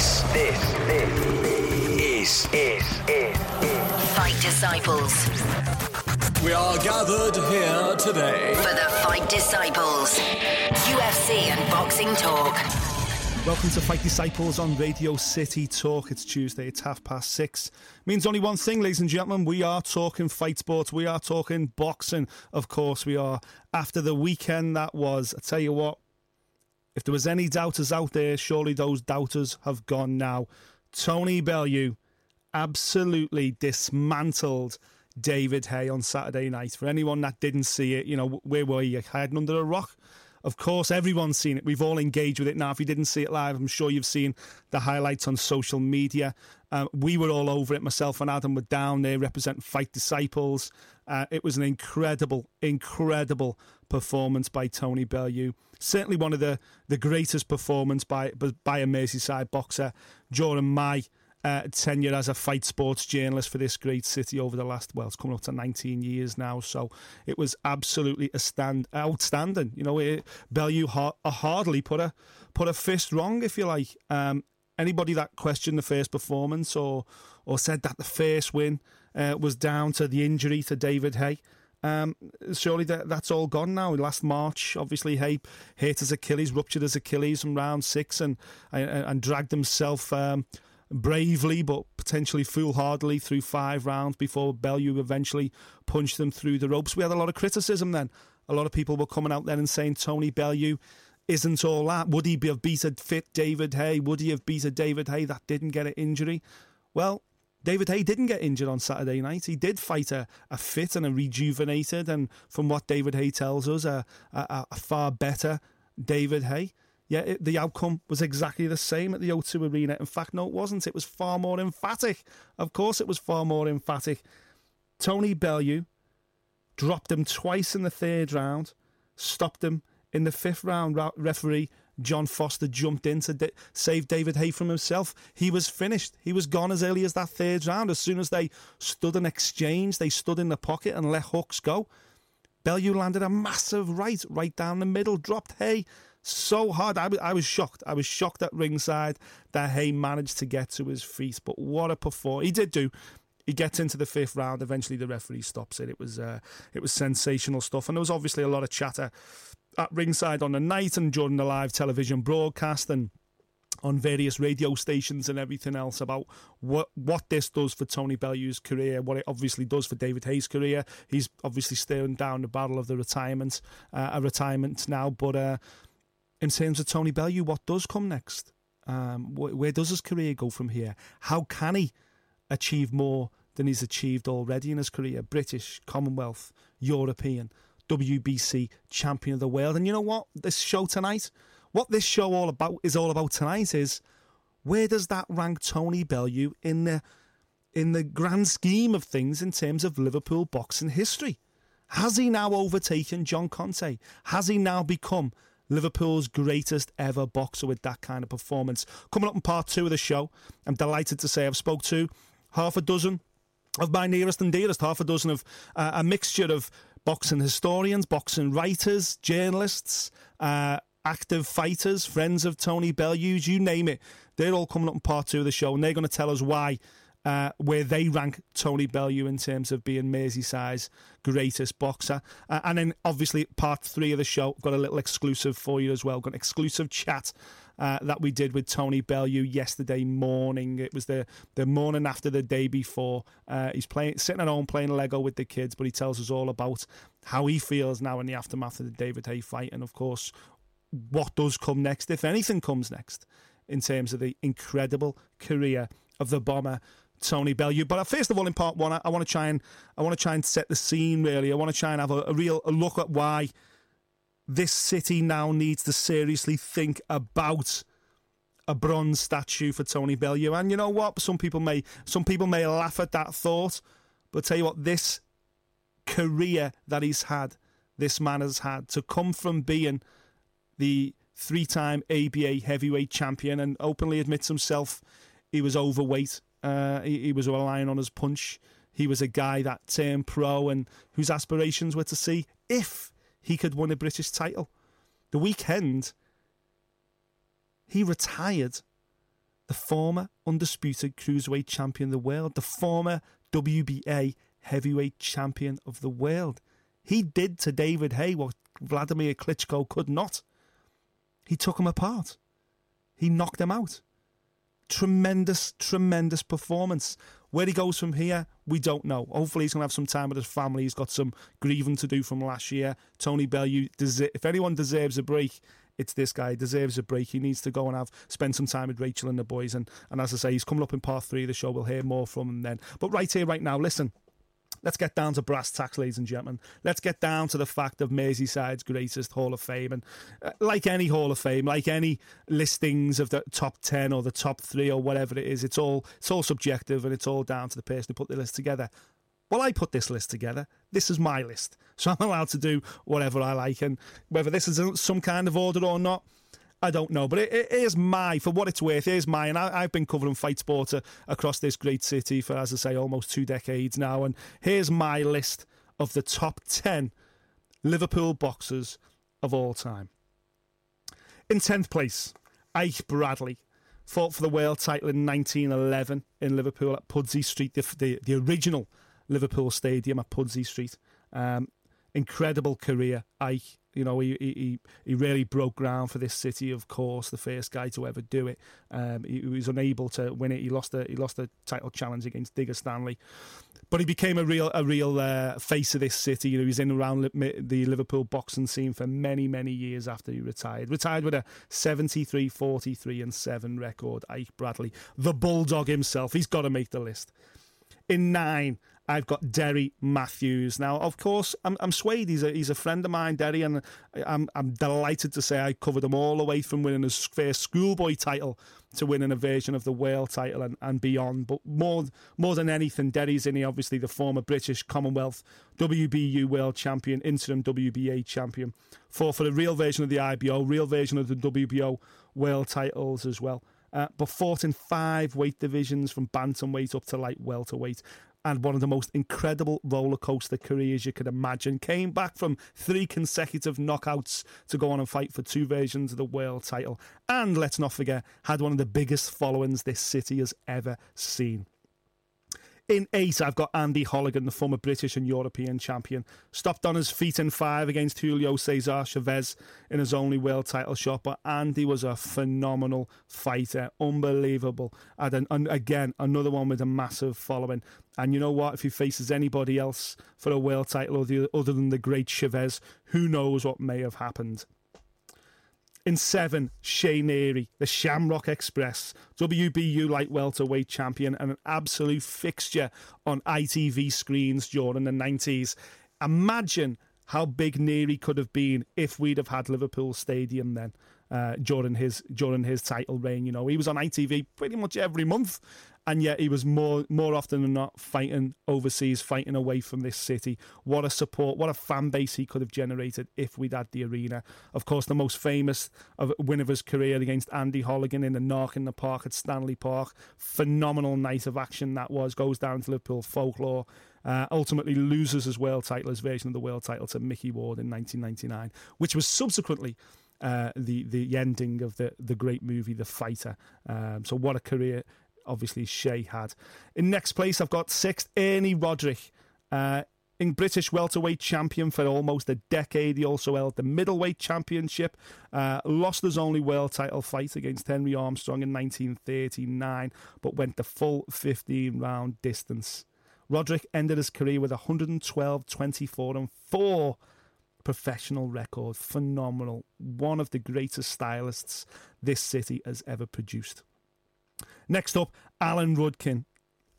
This, this, this is, is, is, is. Fight Disciples. We are gathered here today for the Fight Disciples. UFC and boxing talk. Welcome to Fight Disciples on Radio City Talk. It's Tuesday, it's half past six. Means only one thing, ladies and gentlemen. We are talking fight sports. We are talking boxing. Of course, we are. After the weekend that was, I tell you what, if there was any doubters out there, surely those doubters have gone now. Tony Bellew absolutely dismantled David Haye on Saturday night. For anyone that didn't see it, you know, where were you? Hiding under a rock? Of course, everyone's seen it. We've all engaged with it now. If you didn't see it live, I'm sure you've seen the highlights on social media. Uh, we were all over it. Myself and Adam were down there representing Fight Disciples. Uh, it was an incredible, incredible performance by Tony Bellew. Certainly one of the, the greatest performance by by a Merseyside boxer during my uh, tenure as a fight sports journalist for this great city over the last well, it's coming up to 19 years now. So it was absolutely a stand outstanding. You know, it, Bellew ha- hardly put a put a fist wrong, if you like. Um, anybody that questioned the first performance or or said that the first win uh, was down to the injury to David Haye. Um, surely that, that's all gone now. Last March, obviously, Haye hit his Achilles, ruptured his Achilles in round six, and and, and dragged himself um, bravely but potentially foolhardily through five rounds before Bellew eventually punched them through the ropes. We had a lot of criticism then. A lot of people were coming out then and saying Tony Bellew isn't all that. Would he have beat a fit David Haye? Would he have beat a David Haye that didn't get an injury? Well, David Haye didn't get injured on Saturday night. He did fight a, a fit and a rejuvenated, and from what David Haye tells us, a, a, a far better David Haye. Yeah, it, the outcome was exactly the same at the O2 Arena. In fact, no, it wasn't. It was far more emphatic. Of course, it was far more emphatic. Tony Bellew dropped him twice in the third round, stopped him in the fifth round. Referee John Foster jumped in to save David Haye from himself. He was finished. He was gone as early as that third round. As soon as they stood in exchange, they stood in the pocket and let hooks go. Bellew landed a massive right, right down the middle, dropped Haye so hard. I was, I was shocked. I was shocked at ringside that Haye managed to get to his feet. But what a performance. He did do. He gets into the fifth round. Eventually, the referee stops it. It was uh, it was sensational stuff, and there was obviously a lot of chatter at ringside on the night and during the live television broadcast and on various radio stations and everything else about what what this does for Tony Bellew's career, what it obviously does for David Haye's career. He's obviously staring down the battle of the retirement, uh, a retirement now. But uh, in terms of Tony Bellew, what does come next? Um, wh- where does his career go from here? How can he achieve more than he's achieved already in his career? British, Commonwealth, European. WBC champion of the world. And you know what? This show tonight, what this show all about is all about tonight is where does that rank Tony Bellew in the in the grand scheme of things in terms of Liverpool boxing history? Has he now overtaken John Conteh? Has he now become Liverpool's greatest ever boxer with that kind of performance? Coming up in part two of the show, I'm delighted to say I've spoke to half a dozen of my nearest and dearest, half a dozen of uh, a mixture of boxing historians, boxing writers, journalists, uh, active fighters, friends of Tony Bellew's, you name it. They're all coming up in part two of the show, and they're going to tell us why. Uh, where they rank Tony Bellew in terms of being Merseyside's greatest boxer. Uh, and then, obviously, part three of the show, got a little exclusive for you as well. Got an exclusive chat uh, that we did with Tony Bellew yesterday morning. It was the, the morning after the day before. Uh, he's playing, sitting at home playing Lego with the kids, but he tells us all about how he feels now in the aftermath of the David Haye fight, and of course, what does come next, if anything comes next, in terms of the incredible career of the bomber. Tony Bellew. But first of all, in part one, I, I want to try and I want to try and set the scene. Really, I want to try and have a, a real a look at why this city now needs to seriously think about a bronze statue for Tony Bellew. And you know what? Some people may some people may laugh at that thought, but tell you what, this career that he's had, this man has had to come from being the three-time ABA heavyweight champion and openly admits himself he was overweight. Uh, he, he was relying on his punch. He was a guy that turned pro and whose aspirations were to see if he could win a British title. The weekend, he retired the former undisputed cruiserweight champion of the world, the former WBA heavyweight champion of the world. He did to David Hay what Vladimir Klitschko could not. He took him apart. He knocked him out. Tremendous, tremendous performance. Where he goes from here, we don't know. Hopefully, he's going to have some time with his family. He's got some grieving to do from last year. Tony bell Bellew, if anyone deserves a break, it's this guy. He deserves a break. He needs to go and have spend some time with Rachel and the boys. And, and as I say, he's coming up in part three of the show. We'll hear more from him then. But right here, right now, listen. Let's get down to brass tacks, ladies and gentlemen. Let's get down to the fact of Merseyside's greatest Hall of Fame. And uh, like any Hall of Fame, like any listings of the top 10 or the top three or whatever it is, it's all, it's all subjective and it's all down to the person who put the list together. Well, I put this list together. This is my list. So I'm allowed to do whatever I like. And whether this is some kind of order or not, I don't know, but it, it is my, for what it's worth, it is mine. I, have been covering fight sport across this great city for, as I say, almost two decades now. And here's my list of the top 10 Liverpool boxers of all time. In 10th place, Ike Bradley fought for the world title in 1911 in Liverpool at Pudsey Street, the, the, the original Liverpool Stadium at Pudsey Street. Um, incredible career, Ike. You know, he, he he really broke ground for this city. Of course, the first guy to ever do it. Um, he, he, was unable to win it. He lost the he lost the title challenge against Digger Stanley, but he became a real a real uh, face of this city. You know, he was in around the Liverpool boxing scene for many many years after he retired. Retired with a 73, 43 and seven record. Ike Bradley, the bulldog himself. He's got to make the list. In nine, I've got Derry Matthews. Now, of course, I'm, I'm swayed. He's a, he's a friend of mine, Derry, and I'm, I'm delighted to say I covered him all the way from winning his first schoolboy title to winning a version of the world title and, and beyond. But more more than anything, Derry's in here, obviously the former British Commonwealth WBU world champion, interim WBA champion, fought for the real version of the IBO, real version of the WBO world titles as well. Uh, but fought in five weight divisions from bantamweight up to light welterweight and one of the most incredible roller coaster careers you could imagine. Came back from three consecutive knockouts to go on and fight for two versions of the world title. And let's not forget, had one of the biggest followings this city has ever seen. In eight, I've got Andy Holligan, the former British and European champion. Stopped on his feet in five against Julio Cesar Chavez in his only world title shot. But Andy was a phenomenal fighter, unbelievable. And, and again, another one with a massive following. And you know what? If he faces anybody else for a world title other than the great Chavez, who knows what may have happened. In seven, Shea Neary, the Shamrock Express, WBU light welterweight champion and an absolute fixture on ITV screens during the 90s. Imagine how big Neary could have been if we'd have had Liverpool Stadium then. Uh, during his during his title reign, you know, he was on ITV pretty much every month, and yet he was more more often than not fighting overseas, fighting away from this city. What a support, what a fan base he could have generated if we'd had the arena. Of course, the most famous of win of his career against Andy Holligan in the Knock in the Park at Stanley Park. Phenomenal night of action that was. Goes down to Liverpool folklore. Uh, ultimately loses his world title, his version of the world title to Micky Ward in 1999, which was subsequently uh, the the ending of the the great movie The Fighter. Um, so what a career obviously Shea had. In next place, I've got sixth, Ernie Roderick. Uh, in British welterweight champion for almost a decade. He also held the middleweight championship, uh, lost his only world title fight against Henry Armstrong in 1939, but went the full 15 round distance. Roderick ended his career with 112, 24, and 4 professional record. Phenomenal. One of the greatest stylists this city has ever produced. Next up, Alan Rudkin.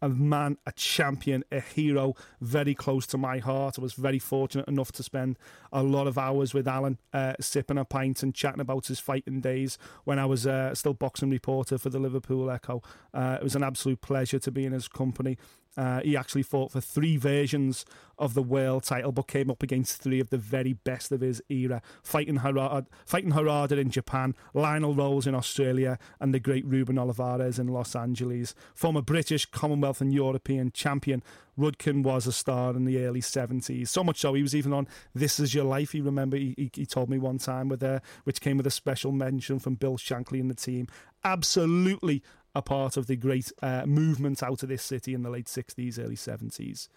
A man, a champion, a hero, very close to my heart. I was very fortunate enough to spend a lot of hours with Alan, uh, sipping a pint and chatting about his fighting days when I was uh, still boxing reporter for the Liverpool Echo. Uh, it was an absolute pleasure to be in his company. Uh, he actually fought for three versions of the world title, but came up against three of the very best of his era, fighting Harada, fighting Harada in Japan, Lionel Rose in Australia, and the great Ruben Olivares in Los Angeles. Former British, Commonwealth, and European champion, Rudkin was a star in the early 70s. So much so, he was even on This Is Your Life. He remember he, he, he told me one time with uh, which came with a special mention from Bill Shankly and the team. Absolutely a part of the great uh, movement out of this city in the late 60s, early 70s.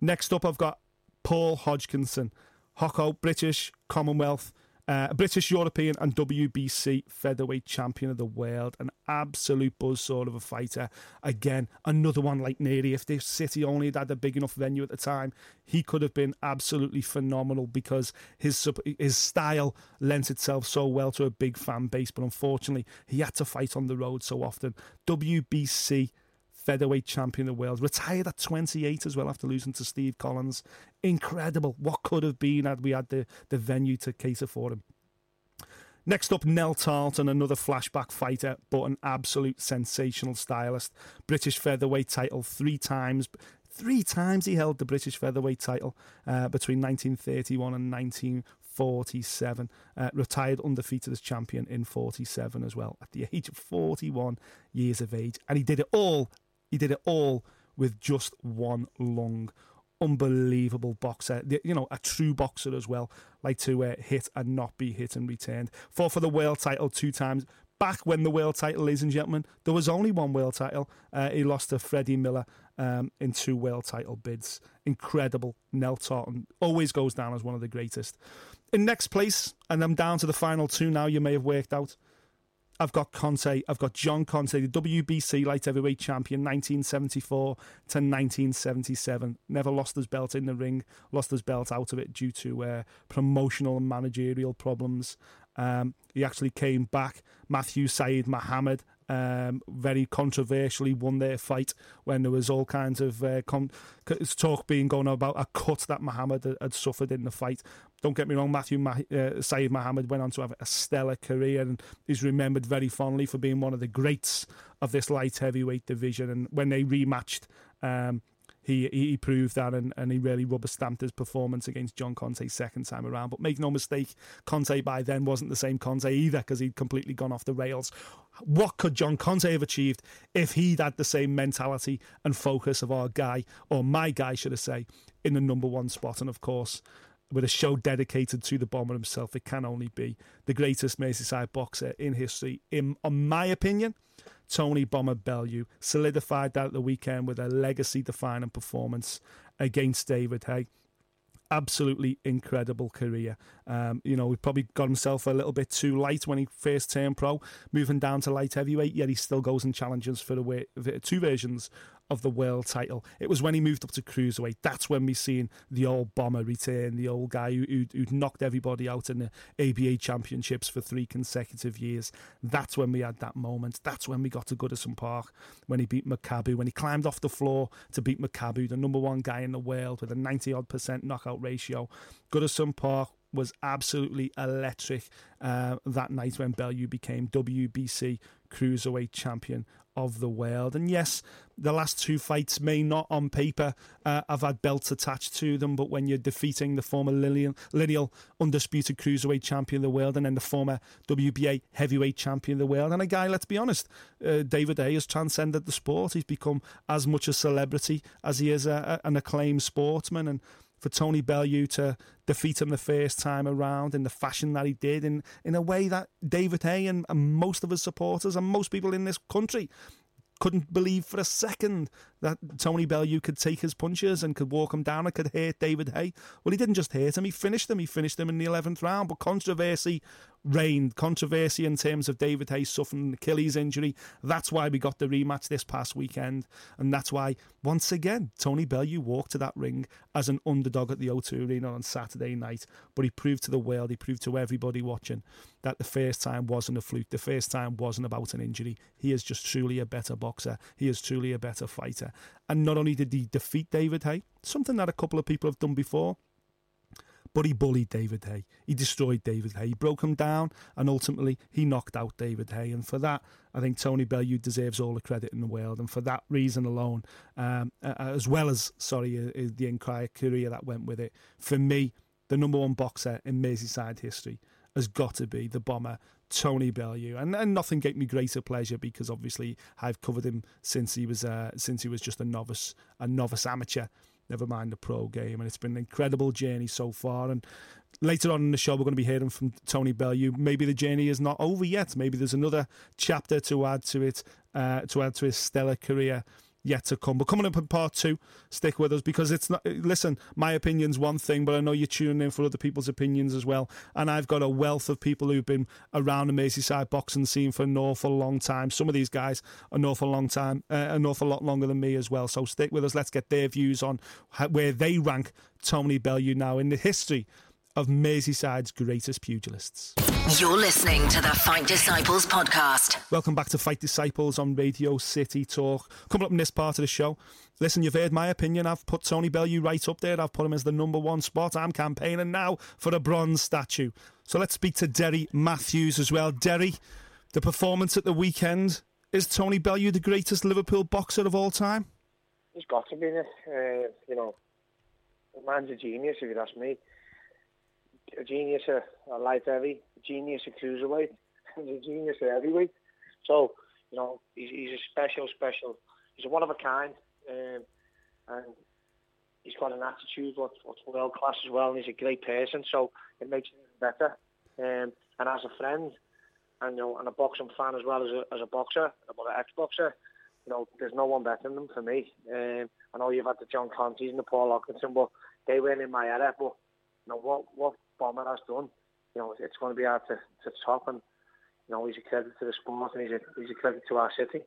Next up, I've got Paul Hodgkinson, Hocko, British, Commonwealth, uh, British, European, and WBC featherweight champion of the world. An absolute buzzsaw of a fighter. Again, another one like Neary. If this city only had a big enough venue at the time, he could have been absolutely phenomenal because his his style lent itself so well to a big fan base. But unfortunately, he had to fight on the road so often. WBC featherweight champion of the world. Retired at 28 as well after losing to Steve Collins. Incredible. What could have been had we had the, the venue to cater for him. Next up, Nel Tarleton, another flashback fighter, but an absolute sensational stylist. British featherweight title three times. Three times he held the British featherweight title uh, between 1931 and 1947. Uh, retired undefeated as champion in 47 as well, at the age of 41 years of age. And he did it all he did it all with just one long, unbelievable boxer. You know, a true boxer as well, like to uh, hit and not be hit and returned. Fought for the world title two times. Back when the world title, ladies and gentlemen, there was only one world title. Uh, he lost to Freddie Miller um, in two world title bids. Incredible. Nel Tarleton always goes down as one of the greatest. In next place, and I'm down to the final two now, you may have worked out. I've got Conteh. I've got John Conteh, the WBC light heavyweight champion, 1974 to 1977. Never lost his belt in the ring, lost his belt out of it due to uh, promotional and managerial problems. Um, he actually came back. Matthew Saad Muhammad um, very controversially won their fight when there was all kinds of uh, con- talk being going about a cut that Muhammad had, suffered in the fight. Don't get me wrong, Matthew Ma- uh, Saad Muhammad went on to have a stellar career and is remembered very fondly for being one of the greats of this light heavyweight division. And when they rematched, um, he he proved that and, and he really rubber stamped his performance against John Conteh second time around. But make no mistake, Conteh by then wasn't the same Conteh either because he'd completely gone off the rails. What could John Conteh have achieved if he'd had the same mentality and focus of our guy, or my guy, should I say, in the number one spot? And of course, with a show dedicated to the bomber himself, it can only be the greatest Merseyside boxer in history, in, in my opinion. Tony Bomber Bellew solidified that at the weekend with a legacy defining performance against David Haye absolutely incredible career. Um, you know, he probably got himself a little bit too light when he first turned pro, moving down to light heavyweight. Yet he still goes and challenges for the two versions of the world title. It was when he moved up to cruiserweight. That's when we seen the old bomber return, the old guy who, who'd, who'd knocked everybody out in the ABA championships for three consecutive years. That's when we had that moment. That's when we got to Goodison Park when he beat Makabu, when he climbed off the floor to beat Makabu, the number one guy in the world with a 90 odd percent knockout ratio. Goodison Park was absolutely electric uh, that night when Bellew became WBC cruiserweight champion of the world. And yes, the last two fights may not on paper uh, have had belts attached to them, but when you're defeating the former lineal, lineal undisputed cruiserweight champion of the world and then the former WBA heavyweight champion of the world, and a guy, let's be honest, uh, David Haye has transcended the sport. He's become as much a celebrity as he is a, a, an acclaimed sportsman. And for Tony Bellew to defeat him the first time around in the fashion that he did, in, in a way that David Haye and, and most of his supporters and most people in this country couldn't believe for a second that Tony Bellew could take his punches and could walk him down and could hurt David Haye. Well, he didn't just hurt him, he finished him. He finished him in the 11th round. But controversy reigned. Controversy in terms of David Haye suffering an Achilles injury. That's why we got the rematch this past weekend. And that's why, once again, Tony Bellew walked to that ring as an underdog at the O2 Arena on Saturday night. But he proved to the world, he proved to everybody watching that the first time wasn't a fluke. The first time wasn't about an injury. He is just truly a better boxer. He is truly a better fighter. And not only did he defeat David Haye, something that a couple of people have done before, but he bullied David Haye. He destroyed David Haye. He broke him down, and ultimately he knocked out David Haye. And for that, I think Tony Bellew deserves all the credit in the world. And for that reason alone, um, as well as sorry, uh, uh, the entire career that went with it, for me, the number one boxer in Merseyside history has got to be the bomber Tony Bellew, and, and nothing gave me greater pleasure because obviously I've covered him since he was uh, since he was just a novice a novice amateur never mind the pro game. And it's been an incredible journey so far. And later on in the show, we're going to be hearing from Tony Bellew. Maybe the journey is not over yet. Maybe there's another chapter to add to it, uh, to add to his stellar career yet to come. But coming up in part two, stick with us because it's not. Listen, my opinion's one thing, but I know you're tuning in for other people's opinions as well. And I've got a wealth of people who've been around the Merseyside boxing scene for an awful long time. Some of these guys an awful long time, uh, an awful lot longer than me as well. So stick with us. Let's get their views on how, where they rank Tony Bellew now in the history of Merseyside's greatest pugilists. You're listening to the Fight Disciples podcast. Welcome back to Fight Disciples on Radio City Talk. Coming up in this part of the show, listen, you've heard my opinion. I've put Tony Bellew right up there. I've put him as the number one spot. I'm campaigning now for a bronze statue. So let's speak to Derry Matthews as well. Derry, the performance at the weekend. Is Tony Bellew the greatest Liverpool boxer of all time? He's got to be it. Uh, you know, the man's a genius, if you ask me a genius at, at light heavy, a genius at cruiserweight, and a genius at heavyweight. So, you know, he's, he's a special, special, he's a one of a kind, um, and he's got an attitude what's, world class as well, and he's a great person, so it makes him better. Um, and as a friend, and you know, and a boxing fan as well as a, as a boxer, well, an ex-boxer, you know, there's no one better than them for me. Um, I know you've had the John Contehs and the Paul Hodgkinson, but they weren't in my era. But you know what what Bomber has done, you know, it's going to be hard to, to top. And, you know, he's a credit to the sport and he's a, he's a credit to our city.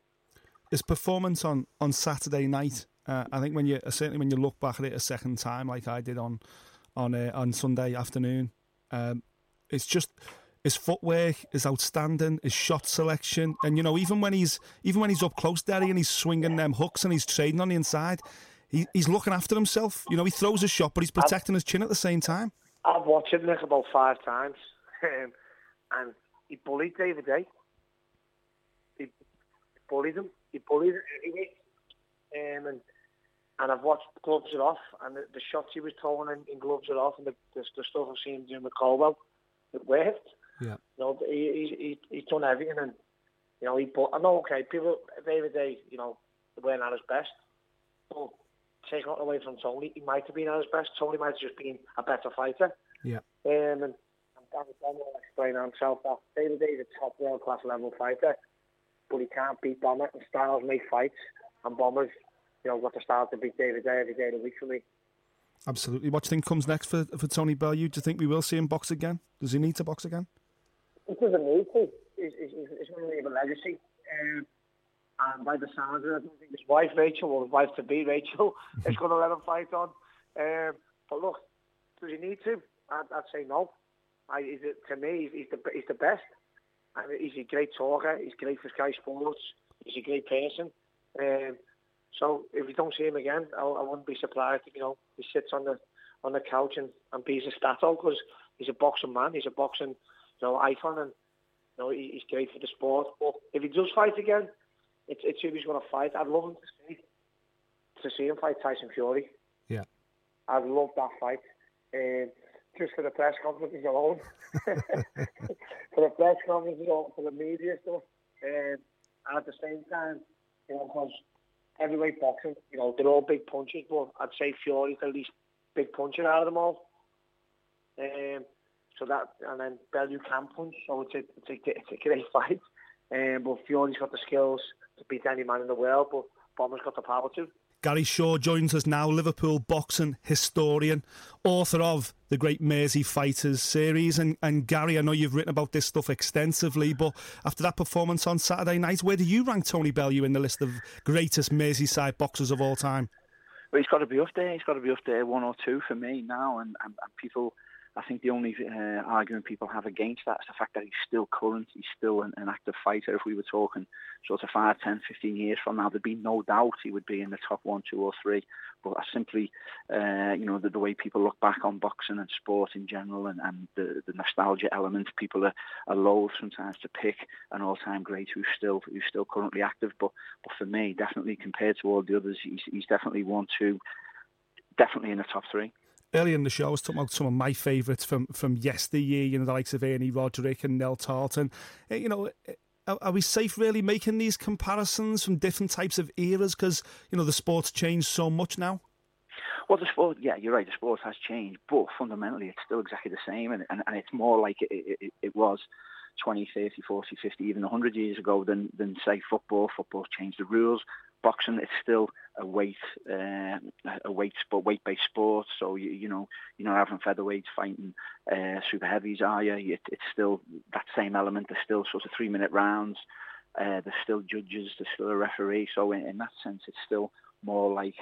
His performance on, on Saturday night, uh, I think when you certainly when you look back at it a second time, like I did on on uh, on Sunday afternoon, um, it's just his footwork is outstanding, his shot selection, and you know even when he's even when he's up close, Derry, and he's swinging them hooks and he's trading on the inside, he, he's looking after himself. You know he throws a shot, but he's protecting his chin at the same time. I've watched him Nick about five times, um, and he bullied David Haye. He bullied him. He bullied him anyway. Um, and and I've watched gloves are off, and the, the shots he was throwing in, in gloves are off, and the, the, the stuff I've seen him doing with Coldwell, it worked. Yeah. You know, he, he, he, he's done everything, and you know, he. But I know, okay, people David Haye, you know, weren't at his best, but take nothing away from Tony. He might have been at his best. Tony might have just been a better fighter. Yeah. Um, and Bomber will explain himself that David Haye's a top world class level fighter, but he can't beat Bomber. And styles make fights, and Bomber's, you know, got the style to beat David Haye every day of the week for me. Absolutely. What do you think comes next for for Tony Bellew? Do you think we will see him box again? Does he need to box again? He doesn't need to. He's going to leave a legacy. Um, and by the sounds of it, I don't think his wife Rachel or his wife to be Rachel is going to let him fight on. Um, but look, does he need to? I'd, I'd say no. I, he's, to me, he's the he's the best. I mean, he's a great talker. He's great for Sky Sports. He's a great person. Um, so if we don't see him again, I, I wouldn't be surprised if you know he sits on the on the couch and, and beats a stato because he's a boxing man. He's a boxing you know icon and you know he, he's great for the sport. But if he does fight again, it's it's who he's going to fight. I'd love him to see to see him fight Tyson Fury. Yeah, I'd love that fight. Um, just for the press conferences alone, for the press conferences alone, for the media stuff, um, and at the same time, you know, because heavyweight boxing, you know, they're all big punches, but I'd say Fury's the least big puncher out of them all. Um, so that, and then Bellew can punch, so it's a, it's a, it's a great fight. Um, but Fury's got the skills to beat any man in the world, but Bomber's got the power to. Gary Shaw joins us now, Liverpool boxing historian, author of the Great Mersey Fighters series. And, and Gary, I know you've written about this stuff extensively, but after that performance on Saturday night, where do you rank Tony Bellew in the list of greatest Merseyside boxers of all time? Well, he's got to be up there. He's got to be up there, one or two for me now. And, and, and people I think the only uh, argument people have against that is the fact that he's still current, he's still an, an, active fighter. If we were talking sort of 5, 10, 15 years from now, there'd be no doubt he would be in the top one, two or three. But I simply, uh, you know, the, the, way people look back on boxing and sport in general and, and the, the, nostalgia element, people are, are loath sometimes to pick an all-time great who's still who's still currently active. But, but for me, definitely compared to all the others, he's, he's definitely one, two, definitely in the top three earlier in the show, I was talking about some of my favourites from from yesteryear. You know, the likes of Ernie Roderick and Nel Tarleton. Eh, you know. Eh, are we safe really making these comparisons from different types of eras? Because you know the sport's changed so much now. Well, the sport, yeah, you're right. The sport has changed, but fundamentally, it's still exactly the same, and, and, and it's more like it, it, it was 20, 30, 40, 50, even 100 years ago than, than say football. Football's changed the rules. Boxing, is still a weight, uh, a weight sport, weight-based sport. So you, you know, you're not having featherweights fighting uh, super heavies, are you? It, it's still that same element. There's still sort of three-minute rounds. Uh, there's still judges. There's still a referee. So in, in that sense, it's still more like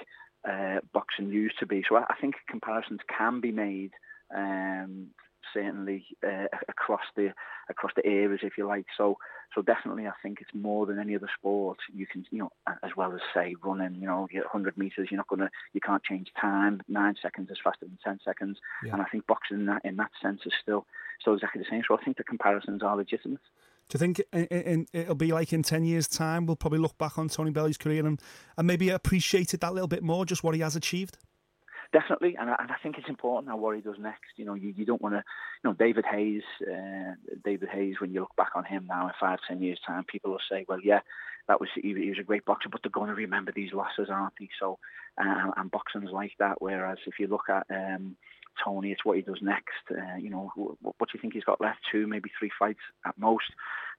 uh, boxing used to be. So I, I think comparisons can be made. Um, certainly uh, across the across the eras, if you like. So so definitely, I think it's more than any other sport. You can you know as well as say running. You know, you 100 meters. You're not gonna you can't change time. Nine seconds is faster than 10 seconds. Yeah. And I think boxing in that in that sense is still still exactly the same. So I think the comparisons are legitimate. Do you think in, in, it'll be like in 10 years' time, we'll probably look back on Tony Bellew's career and, and maybe appreciated that little bit more, just what he has achieved? Definitely, and I, and I think it's important what he does next. You know, you, you don't want to, you know, David Haye's, uh, David Hayes. When you look back on him now in five, ten years' time, people will say, well, yeah, that was he, he was a great boxer, but they're going to remember these losses, aren't they? So, uh, and boxing's like that. Whereas if you look at um, Tony, it's what he does next. Uh, you know, what, what do you think he's got left? Two, maybe three fights at most.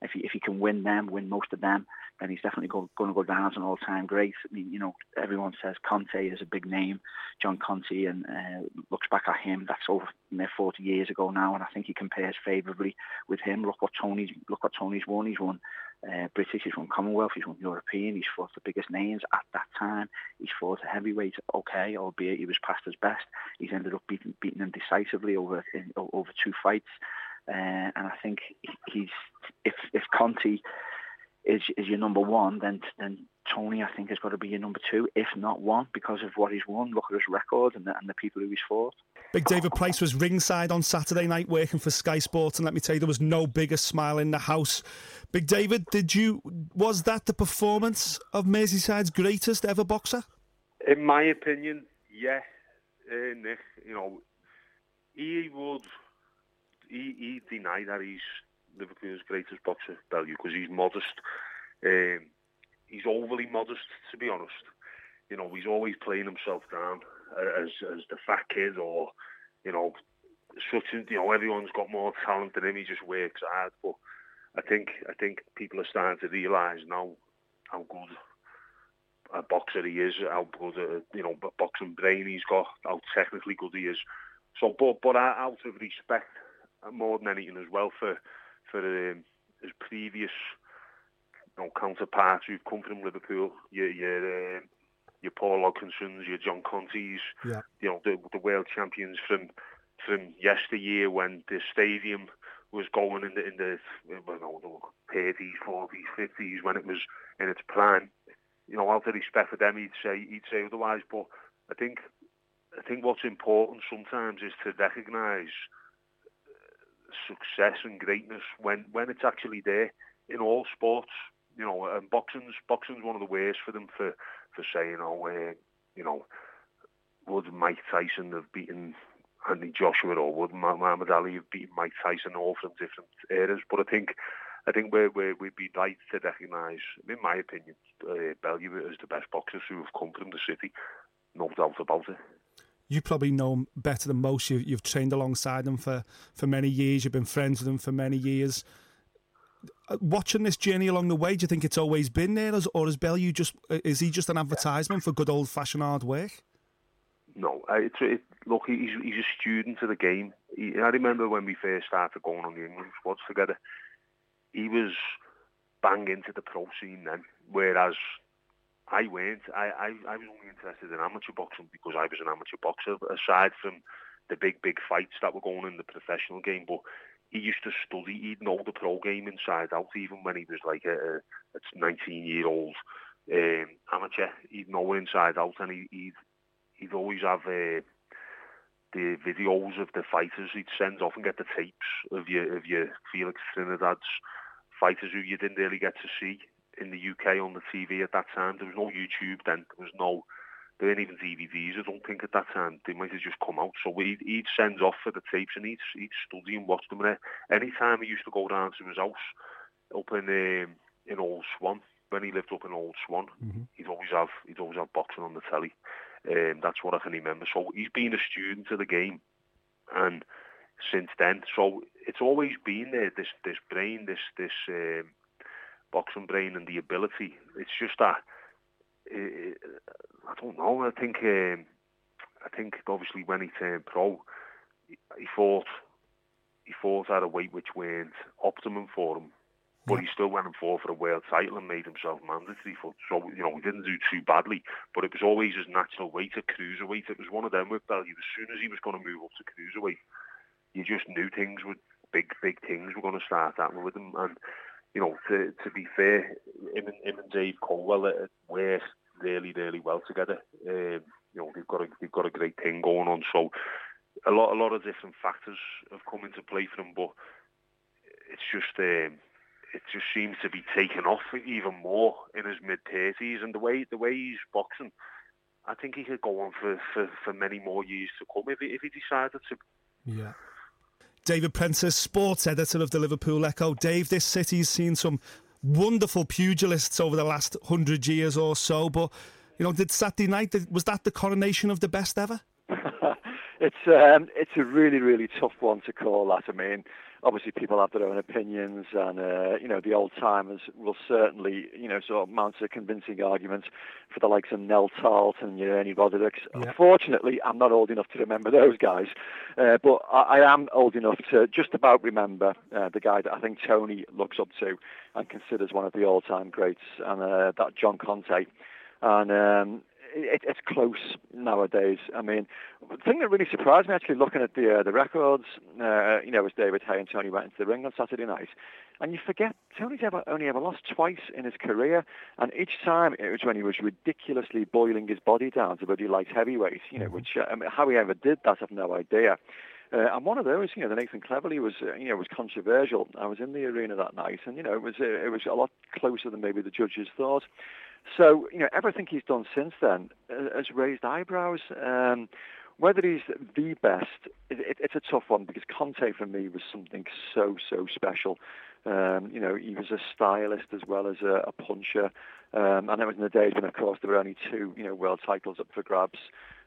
If he if he can win them, win most of them, then he's definitely go, going to go down as an all-time great. I mean, you know, everyone says Conteh is a big name, John Conteh, and uh, looks back at him. That's over 40 years ago now, and I think he compares favourably with him. Look what Tony's look what Tony's won. He's won uh, British, he's won Commonwealth, he's won European, he's fought the biggest names at that time. He's fought a heavyweight, okay, albeit he was past his best. He's ended up beating beating him decisively over in, over two fights. Uh, and I think he's if if Conteh is is your number one, then then Tony I think has got to be your number two, if not one, because of what he's won. Look at his record and the, and the people who he's fought. Big David Price was ringside on Saturday night working for Sky Sports, and let me tell you, there was no bigger smile in the house. Big David, did you was that the performance of Merseyside's greatest ever boxer? In my opinion, yes. Uh, Nick, you know, he would he he deny that he's Liverpool's greatest boxer, Bellew, because he's modest. Um, he's overly modest, to be honest. You know, he's always playing himself down as as the fat kid, or you know, such you know, everyone's got more talent than him. He just works hard. But I think I think people are starting to realise now how good a boxer he is, how good a you know boxing brain he's got, how technically good he is. So, but but out of respect more than anything as well for for um, his previous you know, counterparts who've come from Liverpool. Your your, um, your Paul Hodgsons, your John Contehs, yeah. you know the, the world champions from from yesteryear when the stadium was going in the in the well, no, the 30s, 40s, 50s when it was in its prime. You know, out of respect for them, he'd say he'd say otherwise. But I think I think what's important sometimes is to recognise success and greatness when when it's actually there in all sports. You know, and boxing's boxing's one of the worst for them for for saying, oh, uh, you know, would Mike Tyson have beaten Anthony Joshua or would Muhammad Ali have beaten Mike Tyson all from different eras? But I think I think we're, we're, we'd be right to recognise, in my opinion, uh, Bellew is the best boxers who have come from the city. No doubt about it you probably know him better than most. You, you've trained alongside him for, for many years. You've been friends with him for many years. Uh, watching this journey along the way, do you think it's always been there, or is Bellew just is he just an advertisement for good old fashioned hard work? No, it's it, look, he's he's a student of the game. He, I remember when we first started going on the England squads together. He was bang into the pro scene then, whereas I went. I, I, I was only interested in amateur boxing because I was an amateur boxer. Aside from the big, big fights that were going in the professional game, but he used to study. He'd know the pro game inside out, even when he was like a, a 19 year old um, amateur. He'd know inside out, and he, he'd he'd always have uh, the videos of the fighters. He'd send off and get the tapes of your of your Felix Trinidad's fighters who you didn't really get to see in the UK on the TV at that time. There was no YouTube then. There was no, there weren't even DVDs. I don't think at that time they might have just come out. So he'd, he'd send off for the tapes and he'd, he'd study and watch them. And any time he used to go down to his house up in um, in Old Swan when he lived up in Old Swan, mm-hmm. he'd always have he'd always have boxing on the telly. Um, that's what I can remember. So he's been a student of the game, and since then, so it's always been there. This this brain, this this um, boxing brain, and the ability. It's just that uh, I don't know. I think um, I think obviously when he turned pro, he, he fought he fought at a weight which weren't optimum for him but he still went and fought for a world title and made himself mandatory for. So you know, he didn't do too badly, but it was always his natural weight at cruiserweight. It was one of them with value. As soon as he was going to move up to cruiserweight, you just knew things would big, big things were going to start happening with him. And you know, to to be fair, him and, him and Dave Coldwell work really, really well together. Um, you know, they've got a they've got a great thing going on. So a lot a lot of different factors have come into play for him, but it's just. Um, it just seems to be taking off even more in his mid thirties, and the way the way he's boxing, I think he could go on for, for, for many more years to come if he, if he decided to. Yeah. David Prentice, sports editor of the Liverpool Echo. Dave, this city's seen some wonderful pugilists over the last hundred years or so, but you know, did Saturday night was that the coronation of the best ever? It's um, it's a really really tough one to call that. I mean obviously people have their own opinions, and uh, you know the old timers will certainly you know sort of mount a convincing argument for the likes of Nel Tarleton, you know, Ernie Roderick. Yeah. Unfortunately, I'm not old enough to remember those guys, uh, but I, I, am old enough to just about remember uh, the guy that I think Tony looks up to and considers one of the all-time greats, and uh, that John Conteh. And um, it, it's close nowadays. I mean, the thing that really surprised me actually looking at the uh, the records, uh, you know, was David Haye and Tony went into the ring on Saturday night, and you forget Tony's ever only ever lost twice in his career, and each time it was when he was ridiculously boiling his body down to bloody light heavyweight. You know, mm-hmm. which uh, I mean, how he ever did that, I've no idea. Uh, and one of those, you know, the Nathan Cleverly was, uh, you know, was controversial. I was in the arena that night, and you know, it was uh, it was a lot closer than maybe the judges thought. So, you know, everything he's done since then uh, has raised eyebrows. Um, whether he's the best, it, it, it's a tough one because Conteh for me was something so, so special. Um, you know, he was a stylist as well as a, a puncher. Um, and that was in the days when, of course, there were only two, you know, world titles up for grabs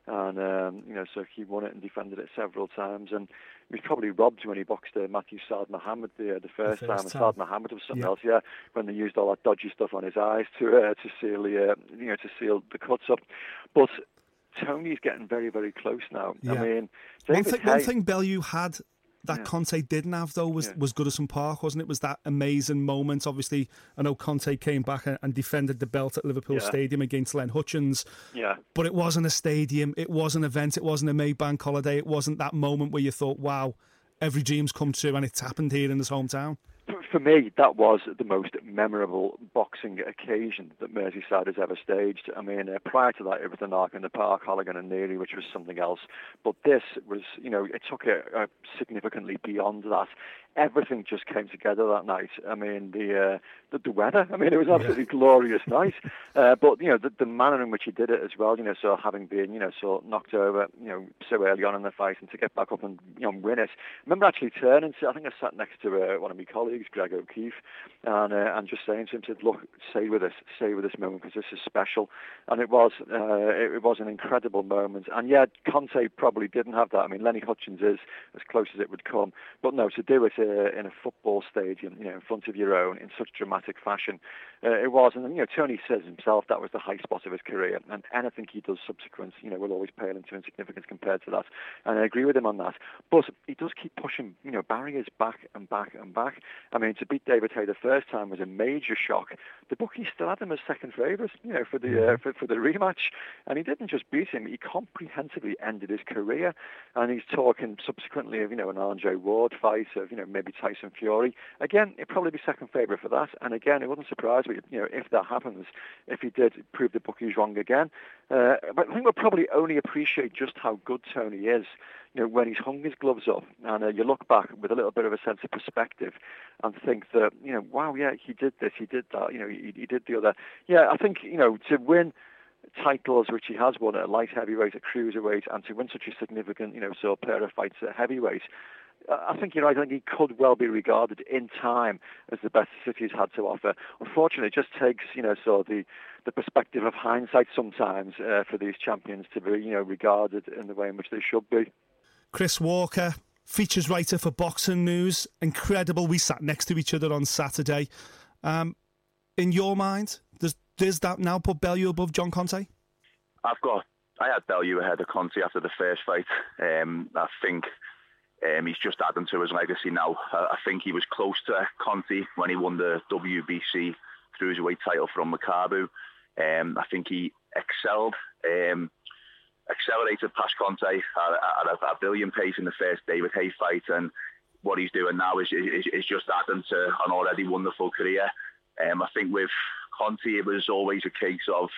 and um, you know, so he won it and defended it several times. And he was probably robbed when he boxed uh, Matthew Saad Muhammad the, uh, the first, the first time. And Saad Muhammad was something yeah. else, yeah, when they used all that dodgy stuff on his eyes to uh, to seal the uh, you know to seal the cuts up. But Tony's getting very very close now. Yeah. I mean, one thing, one thing Bellew had that yeah. Conteh didn't have though was yeah. was Goodison Park, wasn't it? Was that amazing moment? Obviously, I know Conteh came back and, and defended the belt at Liverpool yeah. Stadium against Len Hutchins. Yeah. But it wasn't a stadium. It was an event. It wasn't a Maybank holiday. It wasn't that moment where you thought, "Wow, every dream's come true," and it's happened here in his hometown for me, that was the most memorable boxing occasion that Merseyside has ever staged. I mean, uh, prior to that, it was the Nark in the Park, Holligan and Neary, which was something else. But this was, you know, it took it uh, significantly beyond that everything just came together that night. I mean, the uh, the, the, weather. I mean, it was absolutely glorious night. Uh, but you know, the, the manner in which he did it as well. You know, so having been you know so knocked over, you know, so early on in the fight, and to get back up and you know win it. I remember actually turning. To, I think I sat next to uh, one of my colleagues, Greg O'Keeffe, and uh, and just saying to him, said, "Look, stay with us, stay with this moment because this is special." And it was uh, it, it was an incredible moment. And yeah, Conteh probably didn't have that. I mean, Lenny Hutchins is as close as it would come, but no, to do it uh, in a football stadium, you know, in front of your own in such dramatic fashion. Uh, it was, and you know, Tony says himself that was the high spot of his career, and anything he does subsequent, you know, will always pale into insignificance compared to that. And I agree with him on that. But he does keep pushing, you know, barriers back and back and back. I mean, to beat David Haye the first time was a major shock. The bookies still had him as second favourite, you know, for the uh, for, for the rematch, and he didn't just beat him; he comprehensively ended his career. And he's talking subsequently of, you know, an Andre Ward fight, of you know, maybe Tyson Fury. Again, it'd probably be second favourite for that. And again, it wouldn't surprise me, you know, if that happens, if he did prove the bookies wrong again. Uh, but I think we'll probably only appreciate just how good Tony is, you know, when he's hung his gloves up and uh, you look back with a little bit of a sense of perspective and think that, you know, wow, yeah, he did this, he did that, you know, he, he did the other. Yeah, I think, you know, to win titles which he has won at light heavyweight, at cruiserweight, and to win such a significant, you know, so pair of fights at heavyweight, I think you're right. I think he could well be regarded in time as the best City's had to offer. Unfortunately, it just takes, you know, sort of the, the perspective of hindsight sometimes uh, for these champions to be, you know, regarded in the way in which they should be. Chris Walker, features writer for Boxing News. Incredible. We sat next to each other on Saturday. Um, in your mind, does does that now put Bellew above John Conteh? I've got. I had Bellew ahead of Conteh after the first fight. Um, I think um, he's just adding to his legacy now. I, I think he was close to Conteh when he won the WBC cruiserweight title from Makabu. Um, I think he excelled, um, accelerated past Conteh at, at a, a, billion pace in the first David Haye fight, and what he's doing now is, is, is just adding to an already wonderful career. Um, I think with Conteh, it was always a case of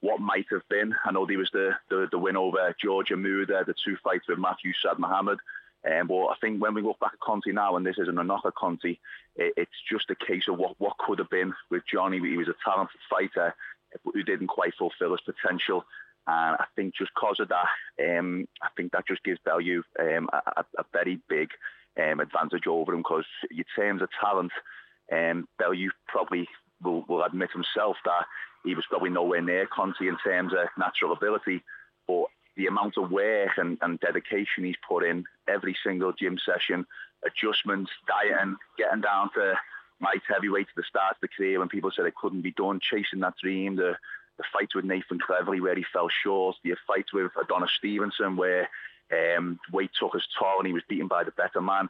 what might have been. I know there was the, the, the win over George Ahumada, the two fights with Matthew Saad Muhammad. Um, but I think when we look back at Conteh now, and this isn't a knock at Conteh, it, it's just a case of what, what could have been with Johnny. He was a talented fighter who didn't quite fulfil his potential. And I think just because of that, um, I think that just gives Bellew um, a, a, very big um, advantage over him because in terms of talent, um, Bellew probably will, will admit himself that he was probably nowhere near Conteh in terms of natural ability. But the amount of work and, and dedication he's put in every single gym session, adjustments, dieting, getting down to light heavyweight at the start of the career when people said it couldn't be done, chasing that dream, the the fight with Nathan Cleverly where he fell short, the fight with Adonis Stevenson where um, weight took his toll and he was beaten by the better man.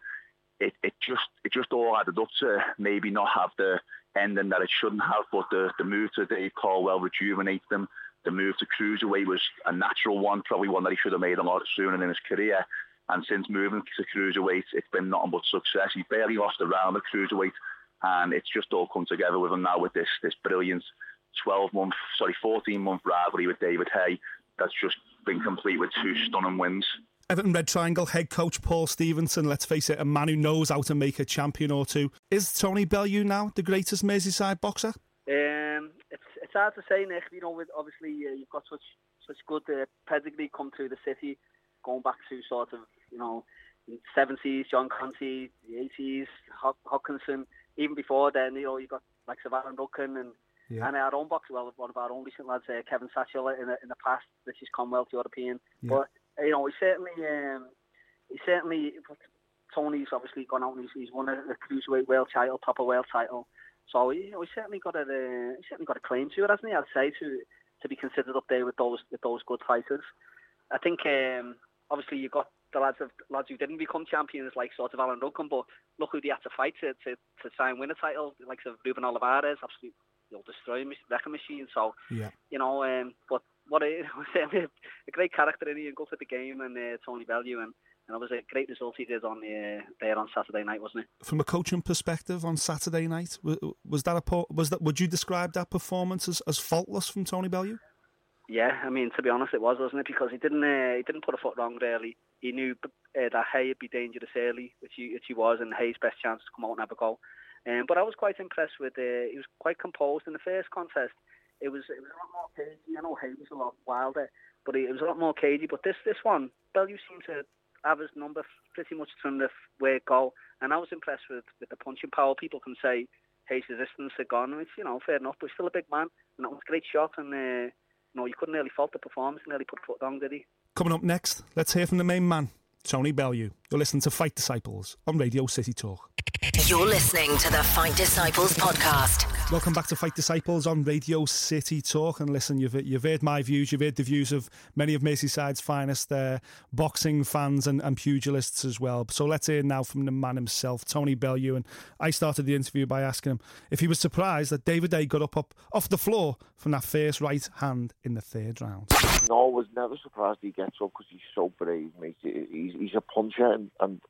It, it just it just all added up to maybe not have the ending that it shouldn't have, but the, the move to Dave Coldwell rejuvenates them. The move to cruiserweight was a natural one, probably one that he should have made a lot sooner in his career. And since moving to cruiserweight, it's been nothing but success. He barely lost a round the cruiserweight, and it's just all come together with him now with this this brilliant 12 month, sorry, 14 month rivalry with David Haye that's just been complete with two stunning wins. Everton Red Triangle head coach Paul Stevenson, let's face it, a man who knows how to make a champion or two. Is Tony Bellew now the greatest Merseyside boxer? Um, it's it's hard to say, Nick. You know, with obviously uh, you've got such such good uh, pedigree come through the city, going back to sort of you know, seventies, John Conteh, the eighties, Hodgkinson. Even before then, you know, you got like Savannah Rudkin and yeah. And our own box, well, one of our own recent lads, uh, Kevin Satchell, in the, in the past, this is Commonwealth European. Yeah. But, you know, he certainly, um, he certainly, Tony's obviously gone out and he's, he's won a, a cruiserweight world title, proper world title. So, you know, he's certainly got a, uh, he's certainly got a claim to it, hasn't he? I'd say to to be considered up there with those with those good fighters. I think um, obviously you've got the lads of lads who didn't become champions like sort of Alan Rudkin, but look who they had to fight to to, to try and win a title, like of Ruben Olivares, absolute you'll destroy a wrecking machine. So, yeah. you know, um, but what a, a great character in he and for the game and uh, Tony Bellew and. And it was a great result he did on the, uh, there on Saturday night, wasn't it? From a coaching perspective, on Saturday night, was was that a was that? Would you describe that performance as, as faultless from Tony Bellew? Yeah, I mean to be honest, it was, wasn't it? Because he didn't uh, he didn't put a foot wrong really. He knew uh, that Haye would be dangerous early, which he, which he was, and Haye's best chance to come out and have a go. Um, but I was quite impressed with. Uh, he was quite composed in the first contest. It was it was a lot more cagey. I know Haye was a lot wilder, but it was a lot more cagey. But this this one, Bellew seemed to have his number pretty much from the way it go, and I was impressed with with the punching power. People can say Haye's resistance had gone, which you know fair enough, but he's still a big man, and that was a great shot. And uh, you know you couldn't really fault the performance. Nearly put foot down, did he? Coming up next, let's hear from the main man, Tony Bellew. You're listening to Fight Disciples on Radio City Talk. You're listening to the Fight Disciples podcast. Welcome back to Fight Disciples on Radio City Talk. And listen, you've, you've heard my views, you've heard the views of many of Merseyside's finest uh, boxing fans and, and pugilists as well. So let's hear now from the man himself, Tony Bellew. And I started the interview by asking him if he was surprised that David Haye got up, up off the floor from that first right hand in the third round. No, I was never surprised he gets up because he's so brave, mate. He's, he's a puncher and, and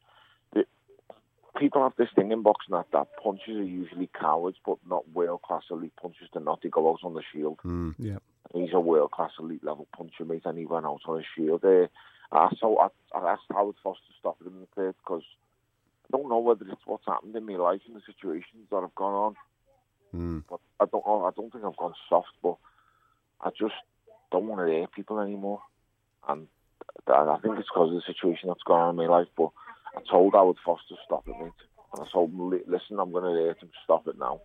people have this thing in boxing that, that punches are usually cowards, but not world class elite punches. They're not. They go out on the shield. Mm, yeah. He's a world class elite level puncher, mate, and he went out on a shield. Uh, I, so I, I asked Howard Foster to stop him in the third because I don't know whether it's what's happened in my life and the situations that have gone on. Mm. But I don't know. I don't think I've gone soft, but I just don't want to hurt people anymore. And I think it's because of the situation that's gone on in my life. But I told Howard Foster stop it, mate. And I told him, listen, I'm going to hurt him. Stop it now.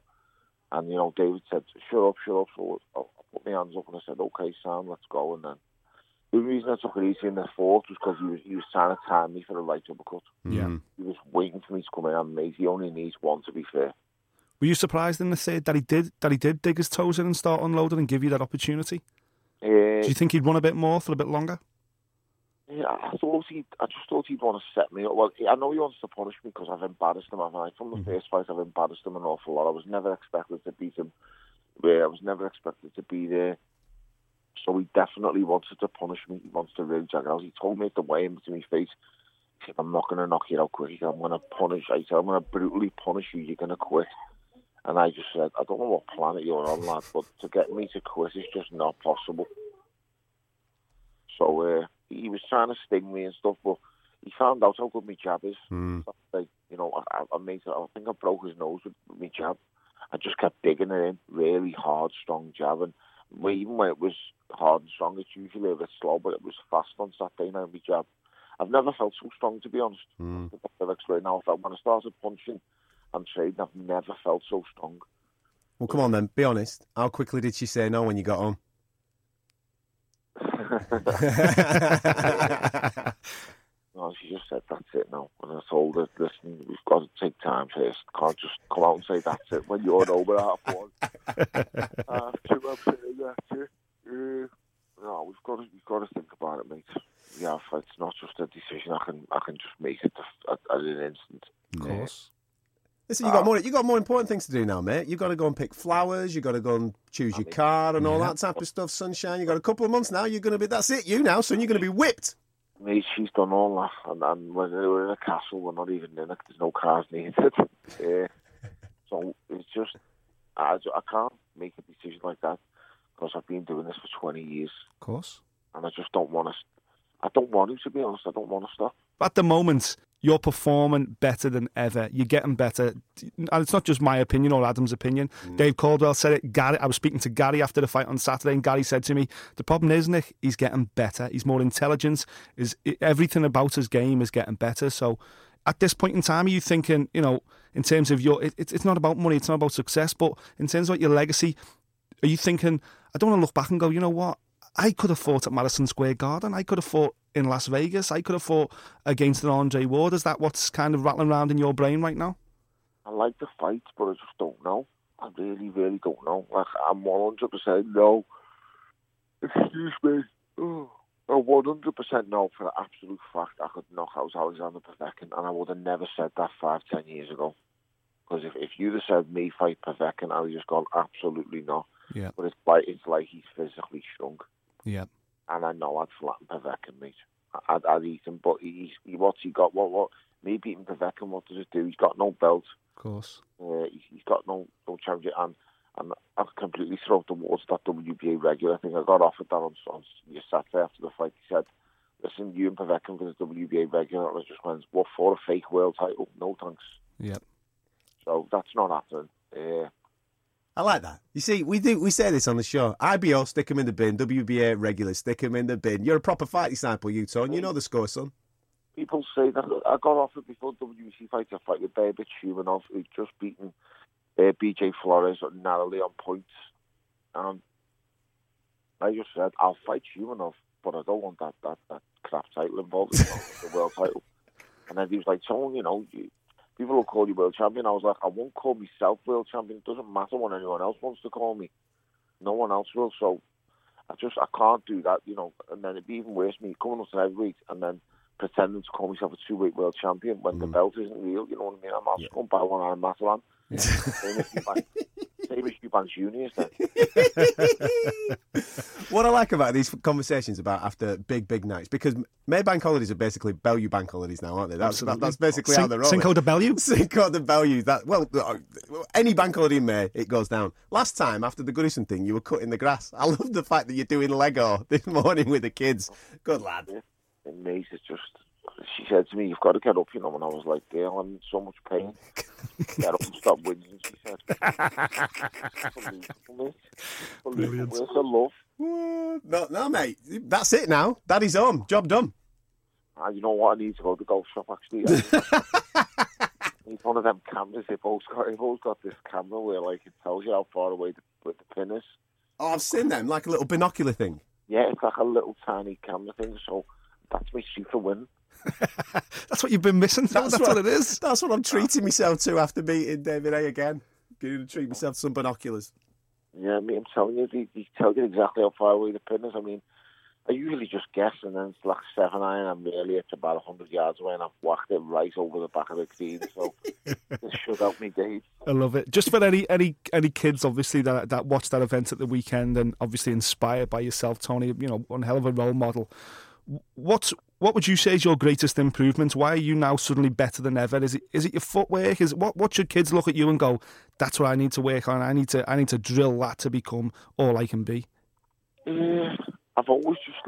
And you know, David said, shut up, shut up. So I I put my hands up and I said, okay, Sam, let's go. And then the reason I took it easy in the fourth was because he was he was trying to time me for the right uppercut. Yeah. He was waiting for me to come in and mate. He only needs one to be fair. Were you surprised in the third that he did that he did dig his toes in and start unloading and give you that opportunity? Uh, Do you think he'd run a bit more for a bit longer? Yeah, I thought he, I just thought he'd want to set me up. Well, I know he wants to punish me because I've embarrassed him, haven't I? From the first fight, I've embarrassed him an awful lot. I was never expected to beat him. Where I was never expected to be there. So he definitely wanted to punish me. He wants to really jack out. He told me at the weigh-in to my face, he said, I'm not going to knock you out quick. Said, I'm going to punish. I said, I'm going to brutally punish you. You're going to quit. And I just said, I don't know what planet you're on, lad, but to get me to quit is just not possible. So uh, he was trying to sting me and stuff, but he found out how good my jab is. Hmm. Like, you know, I, I, made I think I broke his nose with my jab. I just kept digging it in, really hard, strong jab. And even when it was hard and strong, it's usually a bit slow, but it was fast on Saturday night, my jab. I've never felt so strong, to be honest. Hmm. I've explained now. I felt when I started punching and trading, I've never felt so strong. Well, come on then, be honest. How quickly did she say no when you got home? No, she just said that's it now. And I told her, listen, we've got to take time first. Can't just come out and say that's it when you're over at half one. half two, I'm saying that's it. Uh, no, we've got to we've got to think about it, mate. Yeah, it's not just a decision I can I can just make it at, at an instant. Of course. Listen, you got more. You got more important things to do now, mate. You got to go and pick flowers. You got to go and choose your car and all that type of stuff. Sunshine. You got a couple of months now. You're going to be. That's it. You now, son. You're going to be whipped. Mate, she's done all that, and, and when we're in a castle, we're not even in it. There's no cars needed. uh, so it's just, I, ju- I can't make a decision like that because I've been doing this for 20 years, Of course. and I just don't want to. I don't want to, to be honest. I don't want to stop. At the moment, you're performing better than ever. You're getting better. And it's not just my opinion or Adam's opinion. Mm. Dave Coldwell said it. Gary, I was speaking to Gary after the fight on Saturday, and Gary said to me, "The problem is, Nick, he's getting better. He's more intelligent. Is everything about his game is getting better." So, at this point in time, are you thinking, you know, in terms of your, it, it's it's not about money, it's not about success, but in terms of your legacy, are you thinking, I don't want to look back and go, you know what? I could have fought at Madison Square Garden. I could have fought in Las Vegas. I could have fought against an Andre Ward. Is that what's kind of rattling around in your brain right now? I like the fight, but I just don't know. I really, really don't know. Like, I'm 100% no. Excuse me. Oh, I 100% no for the absolute fact I could knock out Alexander Povetkin, and I would have never said that five, ten years ago. Because if, if you'd have said me fight Povetkin, I'd have just gone, absolutely not. Yeah. But it's like, it's like he's physically shrunk. Yeah. And I know I'd flatten Povetkin, mate. I- I'd, I'd eat him, but he's, he, what's he got? What, what? Me beating Povetkin, what does it do? He's got no belt. Of course. Uh, he's, he's got no no championship, and and I've completely thrown towards that WBA regular. I think I got offered that on, on Saturday after the fight. He said, "Listen, you and Povetkin for the WBA regular." And I just went, "What for a fake world title? No thanks." Yeah. So that's not happening. Uh, I like that. You see, we do we say this on the show. IBO, stick him in the bin. WBA regular, stick him in the bin. You're a proper fight disciple, you, Tone. You know the score, son. people say that I got offered before WBC fight to fight with David Shumenov, who'd just beaten uh, BJ Flores narrowly on points. And I just said, I'll fight Shumenov, but I don't want that, that, that crap title involved, know, the world title. And then he was like, Tone, you know, you, people will call you world champion. I was like, I won't call myself world champion. It doesn't matter what anyone else wants to call me. No one else will. So I just, I can't do that, you know. And then it'd be even worse, me coming up to heavyweight and then pretending to call myself a two-weight world champion when the mm. belt isn't real. You know what I mean? I'm going to buy one on a Matalan. Same as Eubank- same as Eubank Juniors then. What I like about these conversations about after big, big nights, because Maybank holidays are basically Bellew bank holidays now, aren't they? That's, that, that's basically Cin- how they're rolling. Cinco de Bellew? Cinco de Bellew. That, well, any bank holiday in May, it goes down. Last time, after the Goodison thing, you were cutting the grass. I love the fact that you're doing Lego this morning with the kids. Good lad. And Mace is just, she said to me, you've got to get up, you know, and I was like, girl, I'm in so much pain. get up and stop whinging, she said. Unbelievable. Where's the love? No, no, mate. That's it now. Daddy's home. Job done. Ah, you know what? I need to go to the golf shop actually. Need one of them cameras. They've always got, they've always got this camera where like it tells you how far away the, where the pin is. Oh, I've seen them, like a little binocular thing. Yeah, it's like a little tiny camera thing. So that's my super win. That's what you've been missing. That's, what, it is. That's what I'm treating uh, myself to after meeting David Haye again. Going to treat myself to some binoculars. Yeah, I mean, I'm telling you, they, they tell you exactly how far away the pin is. I mean, I usually just guess, and then it's like seven iron, and really it's about 100 yards away, and I've whacked it right over the back of the green. So this should help me, Dave. I love it. Just for any any any kids, obviously that that watch that event at the weekend, and obviously inspired by yourself, Tony. You know, one hell of a role model. What what would you say is your greatest improvement? Why are you now suddenly better than ever? Is it is it your footwork? Is what what should kids look at you and go, that's what I need to work on. I need to I need to drill that to become all I can be. Uh, I've always just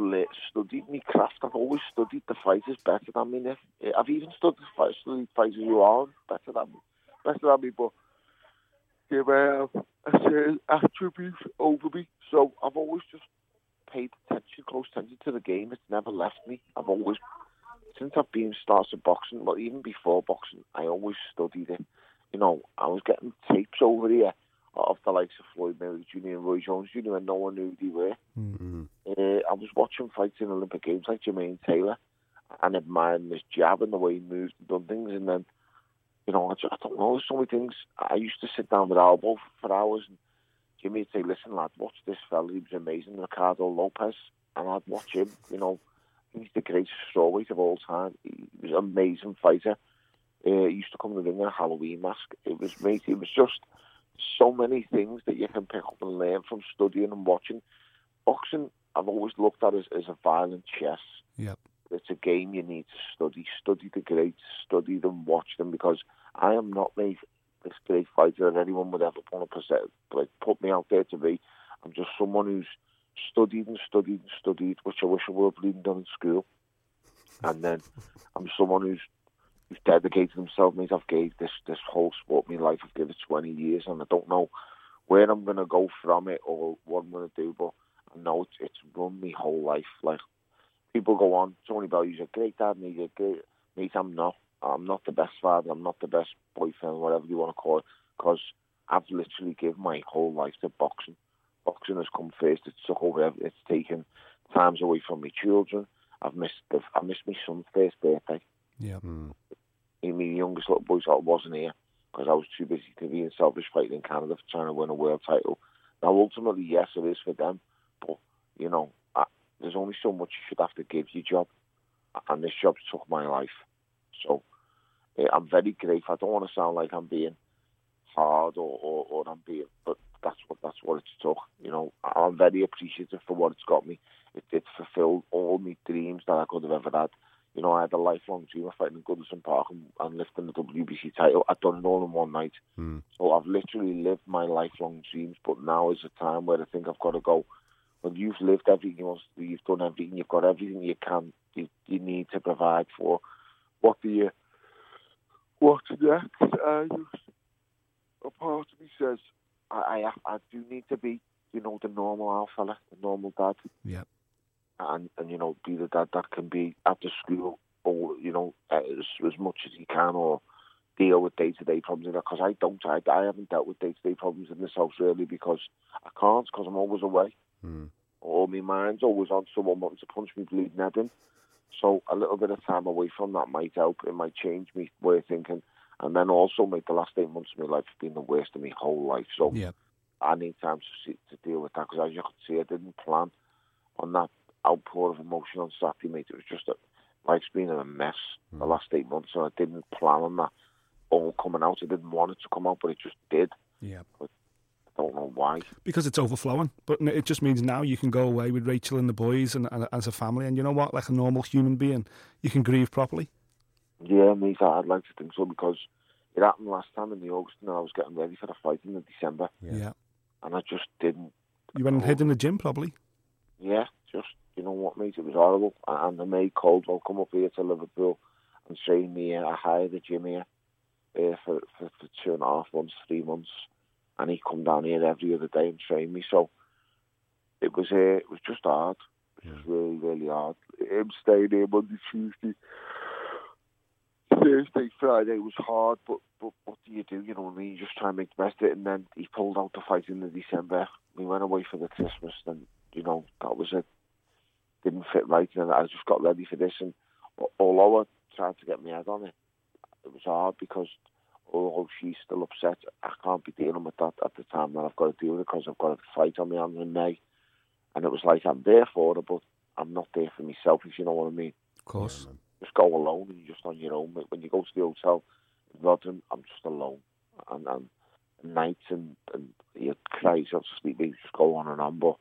studied my craft. I've always studied the fighters better than me. Uh, I've even studied studied fighters who are better than me, better than me, but they have a certain attribute over me. So I've always just paid attention, close attention to the game. It's never left me. I've always, since I've been started boxing, well, even before boxing, I always studied it. You know, I was getting tapes over here of the likes of Floyd Mayweather Jr. and Roy Jones Jr. and no one knew who they were. Uh, I was watching fights in Olympic Games like Jermaine Taylor and admiring his jab and the way he moved and done things. And then, you know, I, just, I don't know, there's so many things. I used to sit down with Albo for hours and Jimmy would say, listen, lad, watch this fella. He was amazing, Ricardo Lopez. And I'd watch him, you know, he's the greatest strawweight of all time. He was an amazing fighter. Uh, he used to come to the ring in a Halloween mask. It was, mate, it was just so many things that you can pick up and learn from studying and watching. Boxing, I've always looked at as, as a violent chess. Yep. It's a game you need to study. Study the greats, study them, watch them, because I am not made this great fighter that anyone would ever want to like, put me out there to be. I'm just someone who's studied and studied and studied, which I wish I would have even done in school. And then I'm someone who's who's dedicated himself. Mate, I've gave this this whole sport my life. I've given it 20 years, and I don't know where I'm to go from it or what I'm to do, but I know it's, it's run my whole life. Like people go on, Tony Bellew's a great dad, and he's a great mate. I'm not. I'm not the best father. I'm not the best boyfriend, whatever you want to call it, because I've literally given my whole life to boxing. Boxing has come first. It's took over. It's taken times away from my children. I've missed. The, I missed my son's first birthday. Yeah. Hmm. I mean, the youngest little boy sort of wasn't here because I was too busy to be in selfish fighting in Canada for trying to win a world title. Now, ultimately, yes, it is for them, but you know, I, there's only so much you should have to give your job, and this job took my life. So Eh, I'm very grateful. I don't want to sound like I'm being hard or, or, or I'm being, but that's what that's what it's took. You know, I'm very appreciative for what it's got me. It did fulfil all my dreams that I could have ever had. You know, I had a lifelong dream of fighting in Goodison Park and, and lifting the WBC title. I'd done it all in one night. Hmm. So I've literally lived my lifelong dreams, but now is a time where I think I've got to go. Well, you've lived everything you want to do, you've done everything, you've got everything you can, you, you need to provide for. What do you, what's next? Uh, just, a part of me says, I, I, I do need to be, you know, the normal alpha fella, the normal dad Yeah. and and you know be the dad that can be after school or you know as as much as he can or deal with day to day problems because I don't I, I haven't dealt with day to day problems in this house really because I can't because I'm always away or my mind's always on someone wanting to punch me bleeding head in so a little bit of time away from that might help it might change me way of thinking and then also make the last eight months of my life have been the worst of my whole life so Yeah. I need time to see, to deal with that because as you can see I didn't plan on that outpour of emotion on Saturday, mate. It was just that life's been in a mess the hmm. last eight months, and I didn't plan on that all coming out. I didn't want it to come out, but it just did. Yeah. I don't know why. Because it's overflowing. But it just means now you can go away with Rachel and the boys and, and as a family. And you know what? Like a normal human being, you can grieve properly. Yeah, mate, I'd like to think so because it happened last time in the August, and I was getting ready for the fight in the December, Yeah. and I just didn't. You went and hid in the gym probably. Yeah, just you know what, mate, it was horrible. And the May Coldwell come up here to Liverpool and train me. I hired the gym here uh, for, for for two and a half months, three months, and he come down here every other day and train me. So it was uh, it was just hard. It was really, really hard. Him staying here Monday, Tuesday, Thursday, Friday was hard, but, but what do you do? You know what I mean? You just try and make the best of it. And then he pulled out the fight in the December. We went away for the Christmas, and you know that was it. Didn't fit right, and I just got ready for this. And although I tried to get my head on it, it was hard because although she's still upset, I can't be dealing with that at the time that I've got to deal with it because I've got a fight on my hands in May. And it was like I'm there for her, but I'm not there for myself, if you know what I mean. Of course. Just go alone and you're just on your own. When you go to the hotel in Rotherham, I'm just alone. And, and, and nights and, and you cry yourself to sleep, you just go on and on. But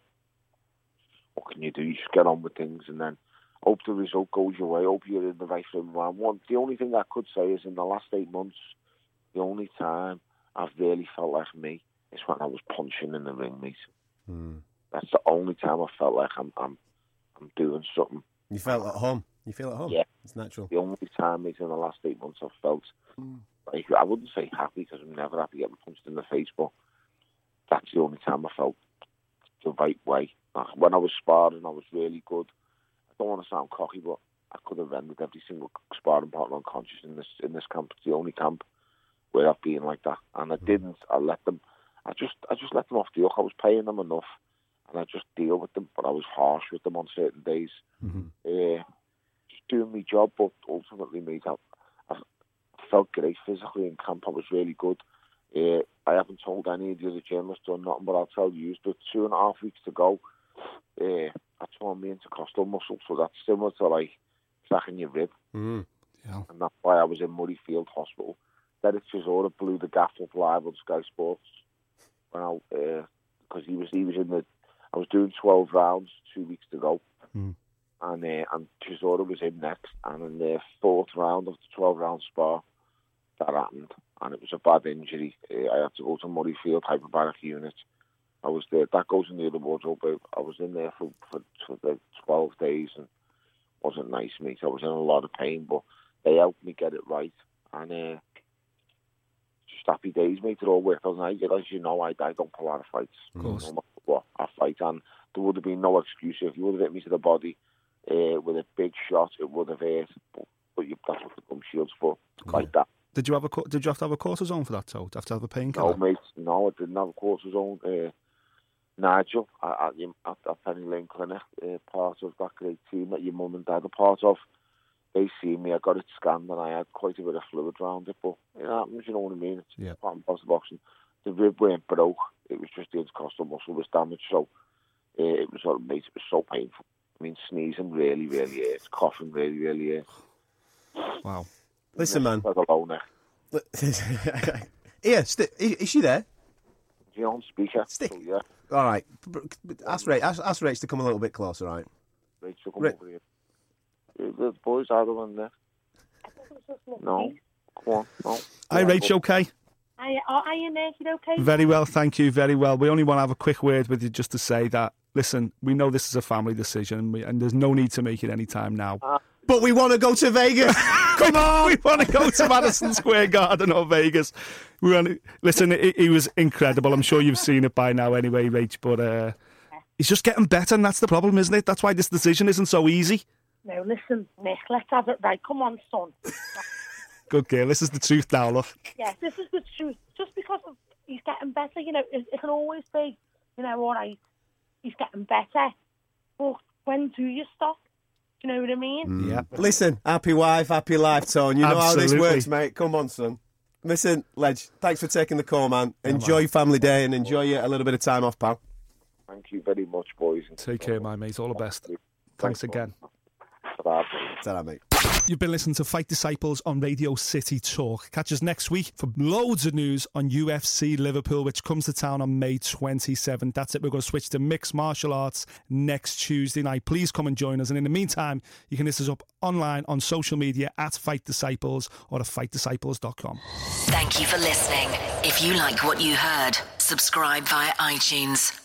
what can you do? You just get on with things and then hope the result goes your way. Hope you're in the right frame of mind. One, the only thing I could say is in the last eight months, the only time I've really felt like me is when I was punching in the ring, mate. Hmm. That's the only time I felt like I'm I'm I'm doing something. You felt at home. You feel at home. Yeah, it's natural. The only time is in the last eight months I've felt like I wouldn't say happy because I'm never happy getting punched in the face, but that's the only time I felt the right way. Like, when I was sparring, I was really good. I don't want to sound cocky, but I could have rendered every single sparring partner unconscious in this in this camp. It's the only camp where I've like that, and I didn't. I let them. I just I just let them off the hook. I was paying them enough, and I just deal with them. But I was harsh with them on certain days. Uh, just doing my job, but ultimately, mate, I, I felt great physically in camp. I was really good. Uh, I haven't told any of the other journalists or nothing, but I'll tell you, with two and a half weeks to go, uh, I tore my intercostal muscle, so that's similar to like cracking your rib. Mm. Yeah. And that's why I was in Murrayfield Hospital. Derek Chisora blew the gaff up live on Sky Sports when I because he was he was in the I was doing twelve rounds two weeks ago, go, Mm. and uh, and Chisora was in next, and in the fourth round of the twelve round spar, that happened, and it was a bad injury. Uh, I had to go to Murrayfield hyperbaric unit. I was there. That goes in the other wardrobe. I was in there for for, for the twelve days, and wasn't nice, mate. I was in a lot of pain, but they helped me get it right, and. Happy days, mate. It all worked out. And I, as you know, I, I don't pull out of fights. Of course. No what, I fight. And there would have been no excuse. If you would have hit me to the body uh, with a big shot, it would have hurt. But, but you, that's what the gum shield's for. Like that. Did you have a Did you have to have a cortisone for that? So, did you have to have a No, painkiller? mate. No, I didn't have a cortisone. Uh, Nigel at, at, at Penny Lane Clinic, uh, part of that great team that your mum and dad are part of. They see me, I got it scanned, and I had quite a bit of fluid around it. But it happens, you know what I mean? It's Yeah. part and parcel of boxing. The rib weren't broke; it was just the intercostal muscle was damaged. So uh, it was, uh, made. it was so painful. I mean, sneezing really, really hurts. Coughing really, really hurts. Wow. Listen, man. Let alone it. Here, sti is, is she there? You on speaker. Stick. So, yeah, All right. B- b- Ask Rach, ask, ask Rach to come a little bit closer, right? Rachel, come Ra- over here. Uh, The boys are the one there. No, come on, no. Hi, Rach. Okay. Are, are you there? You okay? Very well, thank you. Very well. We only want to have a quick word with you just to say that, listen, we know this is a family decision and, we, and there's no need to make it any time now. But we want to go to Vegas. Come on. we want to go to Madison Square Garden or Vegas. We want to, listen, he, he was incredible. I'm sure you've seen it by now anyway, Rach, but uh, he's just getting better and that's the problem, isn't it? That's why this decision isn't so easy. No, listen, Nick, let's have it right. Come on, son. Good girl. This is the truth now, look. Yes, this is the truth. Just because of, he's getting better, you know, it, it can always be, you know, all right, he's getting better. But when do you stop? Do you know what I mean? Mm. Yeah. Listen, happy wife, happy life, Tone. You know how this works, mate. Come on, son. Listen, Ledge, thanks for taking the call, man. Enjoy your family day and enjoy a little bit of time off, pal. Thank you very much, boys. Take care, my mate. All the best. Thanks again. Ta-ra, mate. You've been listening to Fight Disciples on Radio City Talk. Catch us next week for loads of news on UFC Liverpool, which comes to town on May 27th. That's it. We're going to switch to mixed martial arts next Tuesday night. Please come and join us. And in the meantime, you can list us up online on social media at Fight Disciples or at fightdisciples.com. Thank you for listening. If you like what you heard, subscribe via iTunes.